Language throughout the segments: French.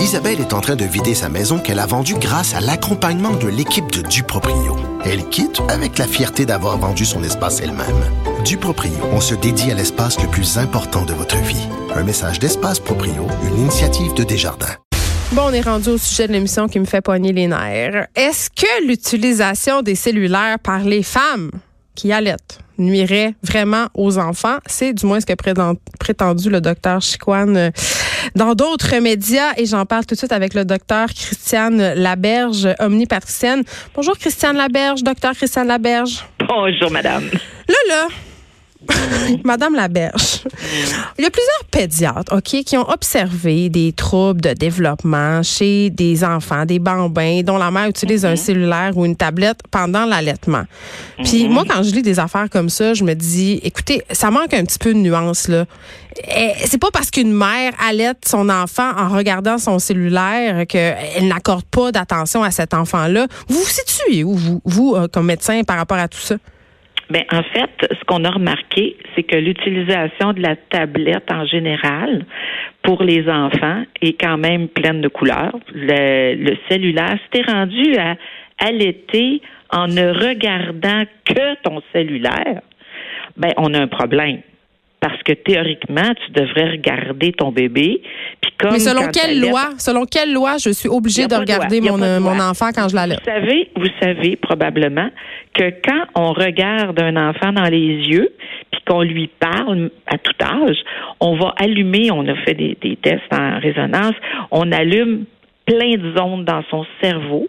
Isabelle est en train de vider sa maison qu'elle a vendue grâce à l'accompagnement de l'équipe de Duproprio. Elle quitte avec la fierté d'avoir vendu son espace elle-même. Duproprio, on se dédie à l'espace le plus important de votre vie. Un message d'Espace Proprio, une initiative de Desjardins. Bon, on est rendu au sujet de l'émission qui me fait poigner les nerfs. Est-ce que l'utilisation des cellulaires par les femmes qui allaitent nuirait vraiment aux enfants? C'est du moins ce que prétendu le docteur Chiquan euh, dans d'autres médias. Et j'en parle tout de suite avec le docteur Christiane Laberge, omnipatricienne. Bonjour Christiane Laberge, docteur Christiane Laberge. Bonjour madame. Là, là, Madame Laberge, il y a plusieurs pédiatres, OK, qui ont observé des troubles de développement chez des enfants, des bambins dont la mère utilise un mhm. cellulaire ou une tablette pendant l'allaitement. Puis mhm. moi, quand je lis des affaires comme ça, je me dis, écoutez, ça manque un petit peu de nuance, là. C'est pas parce qu'une mère allaite son enfant en regardant son cellulaire qu'elle n'accorde pas d'attention à cet enfant-là. Vous vous situez où, vous, vous euh, comme médecin, par rapport à tout ça? Bien, en fait, ce qu'on a remarqué, c'est que l'utilisation de la tablette en général pour les enfants est quand même pleine de couleurs. Le, cellulaire, si rendu à allaiter en ne regardant que ton cellulaire, ben on a un problème parce que théoriquement, tu devrais regarder ton bébé. Puis comme Mais selon quelle loi, selon quelle loi, je suis obligée de regarder mon, mon enfant quand je l'allais? Vous savez, vous savez probablement que quand on regarde un enfant dans les yeux, puis qu'on lui parle à tout âge, on va allumer, on a fait des, des tests en résonance, on allume plein de zones dans son cerveau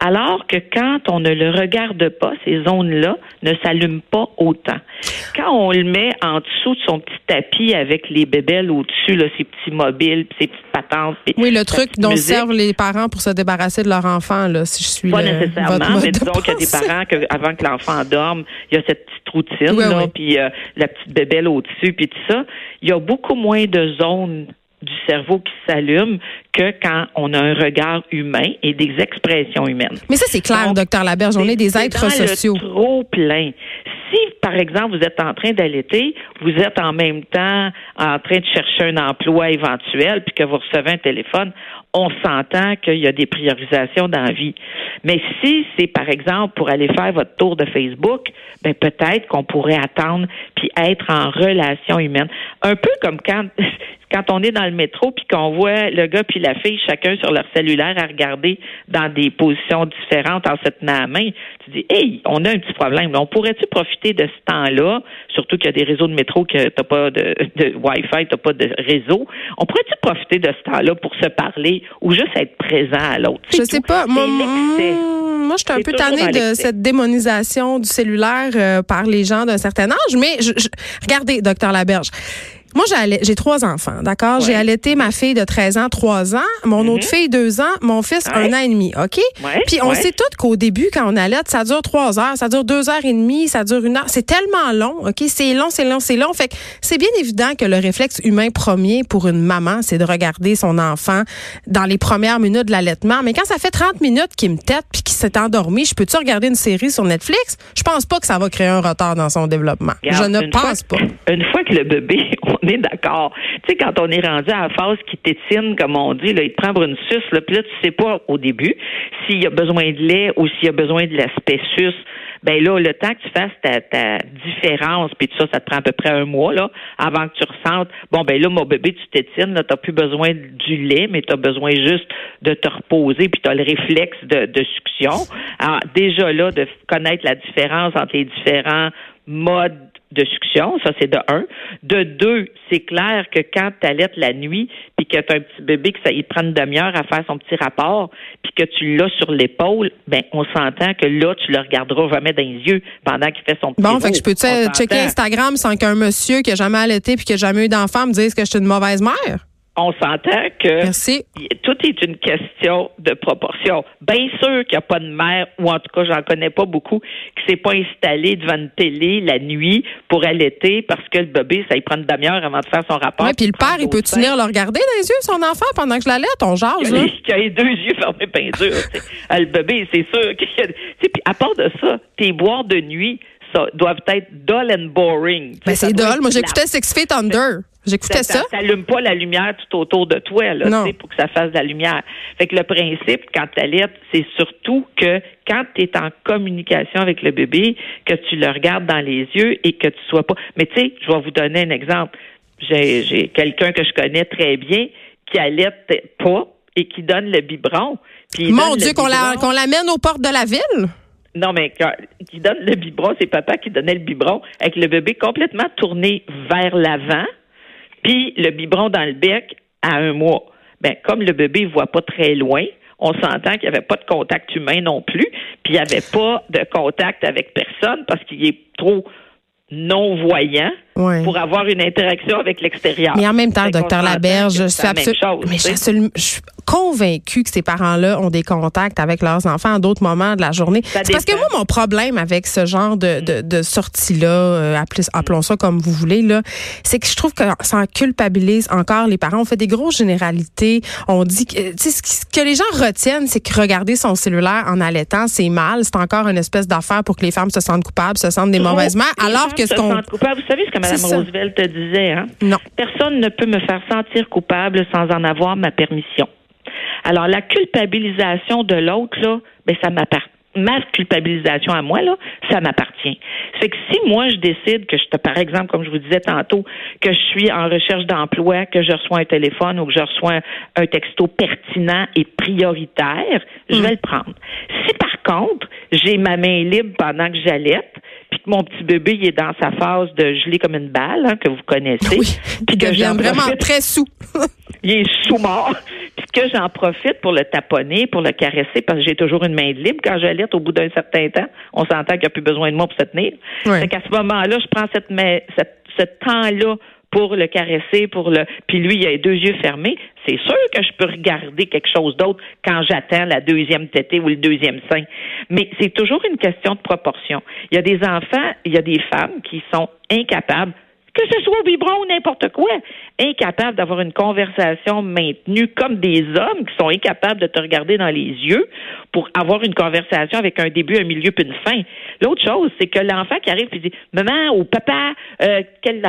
alors que quand on ne le regarde pas, ces zones-là ne s'allument pas autant. Quand on le met en dessous de son petit tapis avec les bébelles au-dessus, là, ses petits mobiles, ses petites patentes. Oui, le truc dont servent les parents pour se débarrasser de leur enfant, là, si je suis Pas nécessairement, mais disons qu'il y a des parents que, avant que l'enfant dorme, il y a cette petite routine, là, puis euh, la petite bébelle au-dessus, puis tout ça. Il y a beaucoup moins de zones du cerveau qui s'allume que quand on a un regard humain et des expressions humaines. Mais ça, c'est clair, docteur Laberge. On est, des êtres dans sociaux. Le trop plein. Si, par exemple, vous êtes en train d'allaiter, vous êtes en même temps en train de chercher un emploi éventuel, puis que vous recevez un téléphone, on s'entend qu'il y a des priorisations dans la vie. Mais si c'est, par exemple, pour aller faire votre tour de Facebook, ben peut-être qu'on pourrait attendre puis être en relation humaine. Un peu comme quand quand on est dans le métro puis qu'on voit le gars puis la fille chacun sur leur cellulaire à regarder dans des positions différentes en se tenant à la main, tu dis hey, on a un petit problème. On pourrait-tu profiter de ce temps-là, surtout qu'il y a des réseaux de métro que t'as pas de, de Wi-Fi, t'as pas de réseau. On pourrait-tu profiter de ce temps-là pour se parler ou juste être présent à l'autre? Je sais pas. Moi, moi, je suis un peu tannée de cette démonisation du cellulaire euh, par les gens d'un certain âge, mais regardez, docteur Laberge. Moi, j'ai trois enfants, d'accord? J'ai allaité ma fille de 13 ans, 3 ans, mon autre mhm. fille, 2 ans, mon fils, un an et demi, OK? Puis on sait toutes qu'au début, quand on allaite, ça dure 3 heures, ça dure 2 heures et demie, ça dure une heure. C'est tellement long, OK? C'est long, c'est long, c'est long. Fait que c'est bien évident que le réflexe humain premier pour une maman, c'est de regarder son enfant dans les premières minutes de l'allaitement. Mais quand ça fait 30 minutes qu'il me tête puis qu'il s'est endormi, je peux-tu regarder une série sur Netflix? Je pense pas que ça va créer un retard dans son développement. je ne pense pas. Une fois que le bébé on est d'accord. Tu sais, quand on est rendu à la phase qui tétine, comme on dit, là, il te prend une suce, là, puis là, tu sais pas au début s'il y a besoin de lait ou s'il y a besoin de l'aspect suce. Ben là, le temps que tu fasses ta, ta différence, puis tout ça, ça te prend à peu près un mois, là, avant que tu ressentes, bon, ben là, mon bébé, tu tétines, là, t'as plus besoin du lait, mais tu as besoin juste de te reposer, puis tu as le réflexe de, de succion. Alors, déjà là, de connaître la différence entre les différents modes de succion, ça c'est de un. De deux, c'est clair que quand tu allaites la nuit, puis que tu as un petit bébé, que ça il prend une demi-heure à faire son petit rapport, puis que tu l'as sur l'épaule, ben on s'entend que là, tu le regarderas jamais dans les yeux pendant qu'il fait son petit Bon, fait que je peux checker Instagram sans qu'un monsieur qui a jamais allaité puis qui a jamais eu d'enfant me dise que je suis une mauvaise mère? On s'entend que tout est une question de proportion. Bien sûr qu'il n'y a pas de mère, ou en tout cas, j'en connais pas beaucoup, qui s'est pas installé devant une télé la nuit pour allaiter parce que le bébé, ça y prend une demi-heure avant de faire son rapport. Oui, puis le père, il peut tenir le regarder dans les yeux, son enfant, pendant que je l'allaite? On jase, là. Il a les deux yeux fermés bien dur. le bébé, c'est sûr. Puis à part de ça, tes boires de nuit, ça, doivent être dull and boring. Ben, c'est dull. Moi, j'écoutais Six Feet Under. J'écoutais ça. Ça n'allume pas la lumière tout autour de toi, là, pour que ça fasse de la lumière. Fait que le principe, quand tu allaites, c'est surtout que quand tu es en communication avec le bébé, que tu le regardes dans les yeux et que tu sois pas. Mais tu sais, je vais vous donner un exemple. J'ai quelqu'un que je connais très bien qui allaite pas et qui donne le biberon. Mon Dieu, qu'on l'amène aux portes de la ville? Non, mais qui donne le biberon, c'est papa qui donnait le biberon avec le bébé complètement tourné vers l'avant, puis le biberon dans le bec à un mois. Ben, comme le bébé ne voit pas très loin, on s'entend qu'il n'y avait pas de contact humain non plus, puis il n'y avait pas de contact avec personne parce qu'il est trop non-voyant pour avoir une interaction avec l'extérieur. Mais en même temps, docteur Laberge, je suis absolument, mais je suis convaincue que ces parents-là ont des contacts avec leurs enfants à d'autres moments de la journée. C'est parce que moi, mon problème avec ce genre de, de, de sortie-là, euh, appelons ça comme vous voulez, là, c'est que je trouve que ça en culpabilise encore les parents. On fait des grosses généralités. On dit que, ce que les gens retiennent, c'est que regarder son cellulaire en allaitant, c'est mal. C'est encore une espèce d'affaire pour que les femmes se sentent coupables, se sentent des mauvaises mères. Alors que ce qu'on. Vous savez ce que Mme Roosevelt te disait, hein? Non. Personne ne peut me faire sentir coupable sans en avoir ma permission. Alors, la culpabilisation de l'autre, là, ben, ça m'appartient ma culpabilisation à moi, là, ça m'appartient. C'est que si moi je décide que je te, par exemple, comme je vous disais tantôt, que je suis en recherche d'emploi, que je reçois un téléphone ou que je reçois un texto pertinent et prioritaire, je hmm. vais le prendre. Si par contre, j'ai ma main libre pendant que j'allaite, que mon petit bébé il est dans sa phase de gelé comme une balle, hein, que vous connaissez, puis que devient vraiment très sous. il est sous-mort. Puis que j'en profite pour le taponner, pour le caresser, parce que j'ai toujours une main libre quand j'allaite au bout d'un certain temps. On s'entend qu'il n'y a plus besoin de moi pour se tenir. Ouais. qu'à ce moment-là, je prends cette, cette ce temps-là pour le caresser, pour le. Puis lui, il a les deux yeux fermés. C'est sûr que je peux regarder quelque chose d'autre quand j'attends la deuxième tétée ou le deuxième sein. Mais c'est toujours une question de proportion. Il y a des enfants, il y a des femmes qui sont incapables que ce soit au biberon ou n'importe quoi, incapable d'avoir une conversation maintenue comme des hommes qui sont incapables de te regarder dans les yeux pour avoir une conversation avec un début, un milieu puis une fin. L'autre chose, c'est que l'enfant qui arrive et dit Maman ou papa, euh, quelle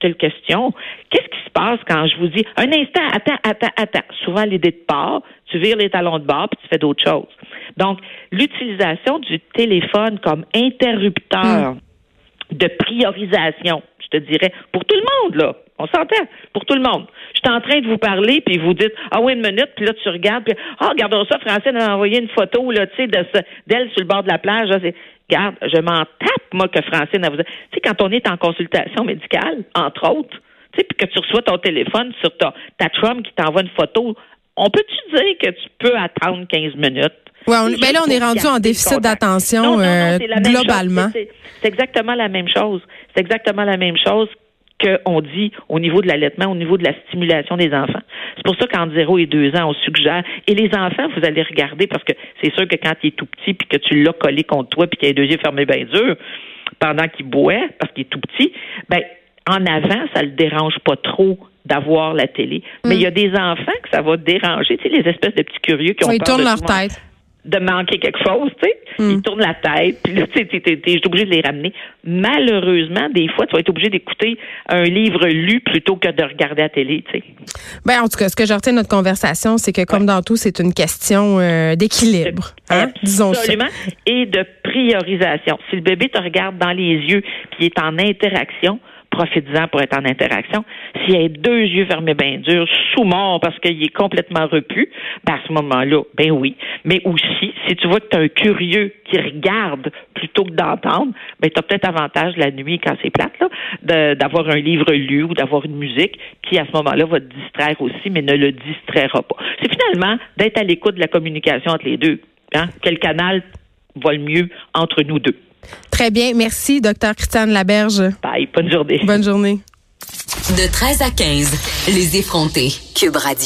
quelle question. Qu'est-ce qui se passe quand je vous dis un instant, attends, attends, attends. Souvent, l'idée de part, tu vires les talons de bord puis tu fais d'autres choses. Donc, l'utilisation du téléphone comme interrupteur hmm. de priorisation je te dirais, pour tout le monde, là. On s'entend, pour tout le monde. Je suis en train de vous parler, puis vous dites, ah oui, une minute, puis là, tu regardes, puis, ah, regardons ça, Francine a envoyé une photo, là, tu sais, d'elle sur le bord de la plage. Là, Regarde, je m'en tape, moi, que Francine a vous. Tu sais, quand on est en consultation médicale, entre autres, tu sais, puis que tu reçois ton téléphone sur ta, ta Trump qui t'envoie une photo, on peut-tu dire que tu peux attendre 15 minutes? Oui, mais ben là, on est rendu en déficit d'attention euh, globalement. C'est exactement la même chose. C'est exactement la même chose qu'on dit au niveau de l'allaitement, au niveau de la stimulation des enfants. C'est pour ça qu'en 0 et 2 ans, on suggère. Et les enfants, vous allez regarder, parce que c'est sûr que quand il est tout petit, puis que tu l'as collé contre toi, puis qu'il a les deux yeux fermés bien dur, pendant qu'il boit, parce qu'il est tout petit, ben en avant, ça le dérange pas trop d'avoir la télé. Mais mm. il y a des enfants que ça va déranger, tu sais, les espèces de petits curieux qui ont ils tournent leur tête de manquer quelque chose, tu sais. Hmm. Ils tournent la tête, puis là, tu sais, t'es obligé de les ramener. Malheureusement, des fois, tu vas être obligé d'écouter un livre lu plutôt que de regarder la télé, tu sais. Ben, en tout cas, ce que je retiens de notre conversation, c'est que, comme dans tout, c'est une question euh, d'équilibre, hein, disons Absolument. Et de priorisation. Si le bébé te regarde dans les yeux, puis est en interaction, profites-en pour être en interaction. S'il a deux yeux fermés bien durs, sous-mort parce qu'il est complètement repu, ben à ce moment-là, ben oui. Mais aussi, si tu vois que tu as un curieux qui regarde plutôt que d'entendre, ben tu as peut-être avantage la nuit quand c'est plate, là, d'avoir un livre lu ou d'avoir une musique qui, à ce moment-là, va te distraire aussi, mais ne le distraira pas. C'est finalement d'être à l'écoute de la communication entre les deux. Hein? Quel canal va le mieux entre nous deux? Très bien. Merci, docteur Christiane Laberge. Bye. Bonne journée. Bonne journée. De 13 à 15, les effrontés. Cube Radio.